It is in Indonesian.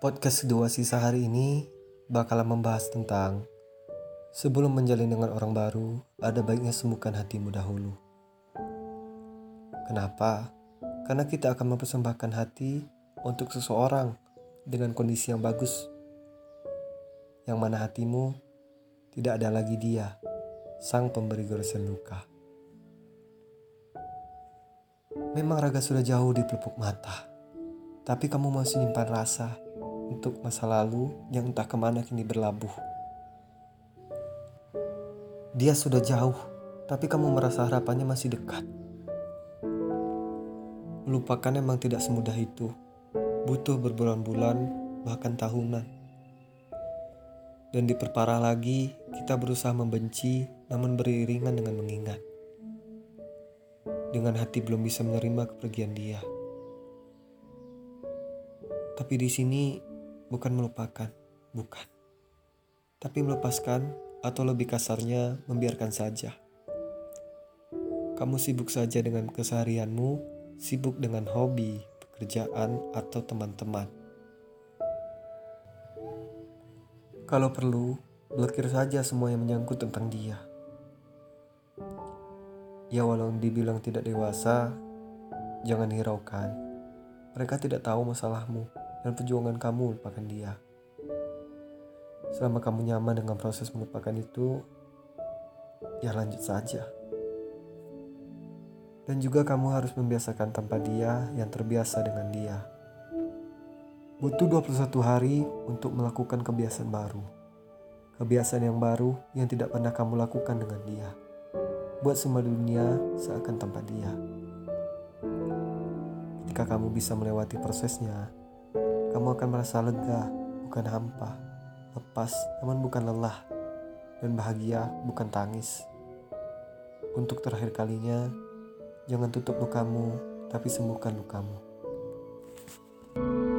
Podcast kedua sisa hari ini bakalan membahas tentang sebelum menjalin dengan orang baru, ada baiknya sembuhkan hatimu dahulu. Kenapa? Karena kita akan mempersembahkan hati untuk seseorang dengan kondisi yang bagus. Yang mana hatimu tidak ada lagi dia, sang pemberi goresan luka. Memang raga sudah jauh di pelupuk mata, tapi kamu masih nyimpan rasa untuk masa lalu yang entah ke mana kini berlabuh. Dia sudah jauh, tapi kamu merasa harapannya masih dekat. Melupakan memang tidak semudah itu. Butuh berbulan-bulan, bahkan tahunan. Dan diperparah lagi, kita berusaha membenci, namun beriringan dengan mengingat. Dengan hati belum bisa menerima kepergian dia. Tapi di sini bukan melupakan, bukan. Tapi melepaskan atau lebih kasarnya membiarkan saja. Kamu sibuk saja dengan keseharianmu, sibuk dengan hobi, pekerjaan, atau teman-teman. Kalau perlu, blokir saja semua yang menyangkut tentang dia. Ya walau dibilang tidak dewasa, jangan hiraukan. Mereka tidak tahu masalahmu dan perjuangan kamu melupakan dia. Selama kamu nyaman dengan proses melupakan itu, ya lanjut saja. Dan juga kamu harus membiasakan tanpa dia yang terbiasa dengan dia. Butuh 21 hari untuk melakukan kebiasaan baru. Kebiasaan yang baru yang tidak pernah kamu lakukan dengan dia. Buat semua dunia seakan tanpa dia. Ketika kamu bisa melewati prosesnya, kamu akan merasa lega, bukan hampa, lepas namun bukan lelah, dan bahagia bukan tangis. Untuk terakhir kalinya, jangan tutup lukamu, tapi sembuhkan lukamu. thank you